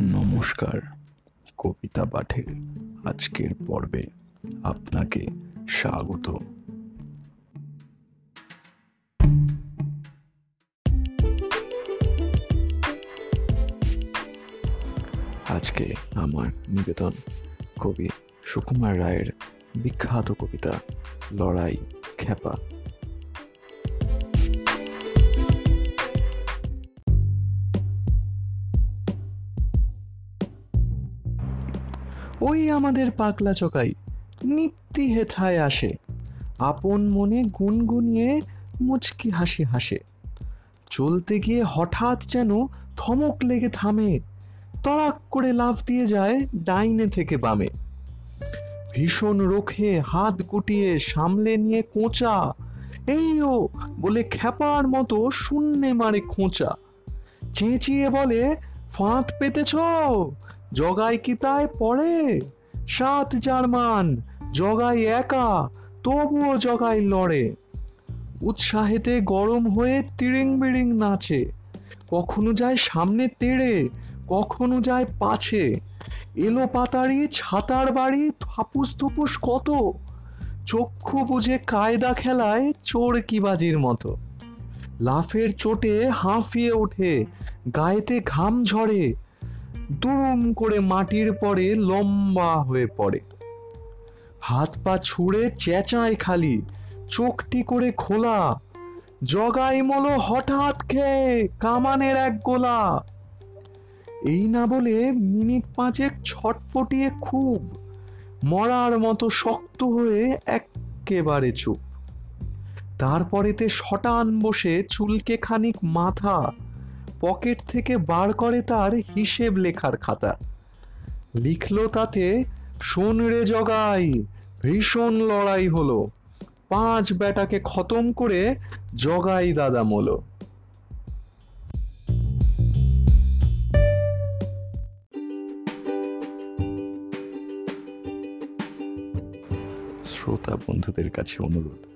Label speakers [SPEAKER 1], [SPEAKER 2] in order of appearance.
[SPEAKER 1] নমস্কার, কবিতা পাঠের আজকের পর্বে আপনাকে স্বাগত। আজকে আমার নিবেদন কবি সুকুমার রায়ের বিখ্যাত কবিতা লড়াই খেপা। ওই আমাদের পাগলা চকাই নিত্যি হেথায় আসে। আপন মনে গুনগুনিয়ে মুচকি হাসি হাসে। চলতে গিয়ে হঠাৎ যেন থমক লেগে থামে, তড়াক করে লাফ দিয়ে যায় ডাইনে থেকে বামে। ভীষণ রোখে হাত গুটিয়ে সামলে নিয়ে কোঁচা এই ও বলে খ্যাপার মতো শূন্যে মারে খোঁচা। চেঁচিয়ে বলে ফাঁদ পেতেছ? জগাই কি তাই পড়ে? সাত জার্মান, জগাই একা, তবুও জগাই লড়ে। উৎসাহেতে গরম হয়ে তিরিং বিড়িং নাচে। কখনো যায় সামনে তেড়ে, কখনো যায় পাছে। এলো পাতারি, ছাতার বাড়ি থাপুস থুপুস কত? চক্ষু বুঝে কায়দা খেলায় চোর কিবাজির মতো? লাফের চোটে হাঁফিয়ে ওঠে, গায়েতে ঘাম ঝরে, দুরুম করে মাটির পরে লম্বা হয়ে পড়ে। হাত পা ছুঁড়ে চেঁচায় খালি, চোখটি করে খোলা জগাই মলো হঠাৎ খেয়ে কামানের এক গোলা। এই না বলে মিনিট পাঁচেক ছটফটিয়ে খুব মরার মতো শক্ত হয়ে একেবারে চুপ। তারপরেতে শটান বসে চুলকে খানিক মাথা পকেট থেকে বার করে তার হিসেব লেখার খাতা। লিখলো তাতে, শোন রে জগাই, ভীষণ লড়াই হলো। পাঁচ বেটাকে খতম করে জগাই দাদা মলো। শ্রোতা বন্ধুদের কাছে অনুরোধ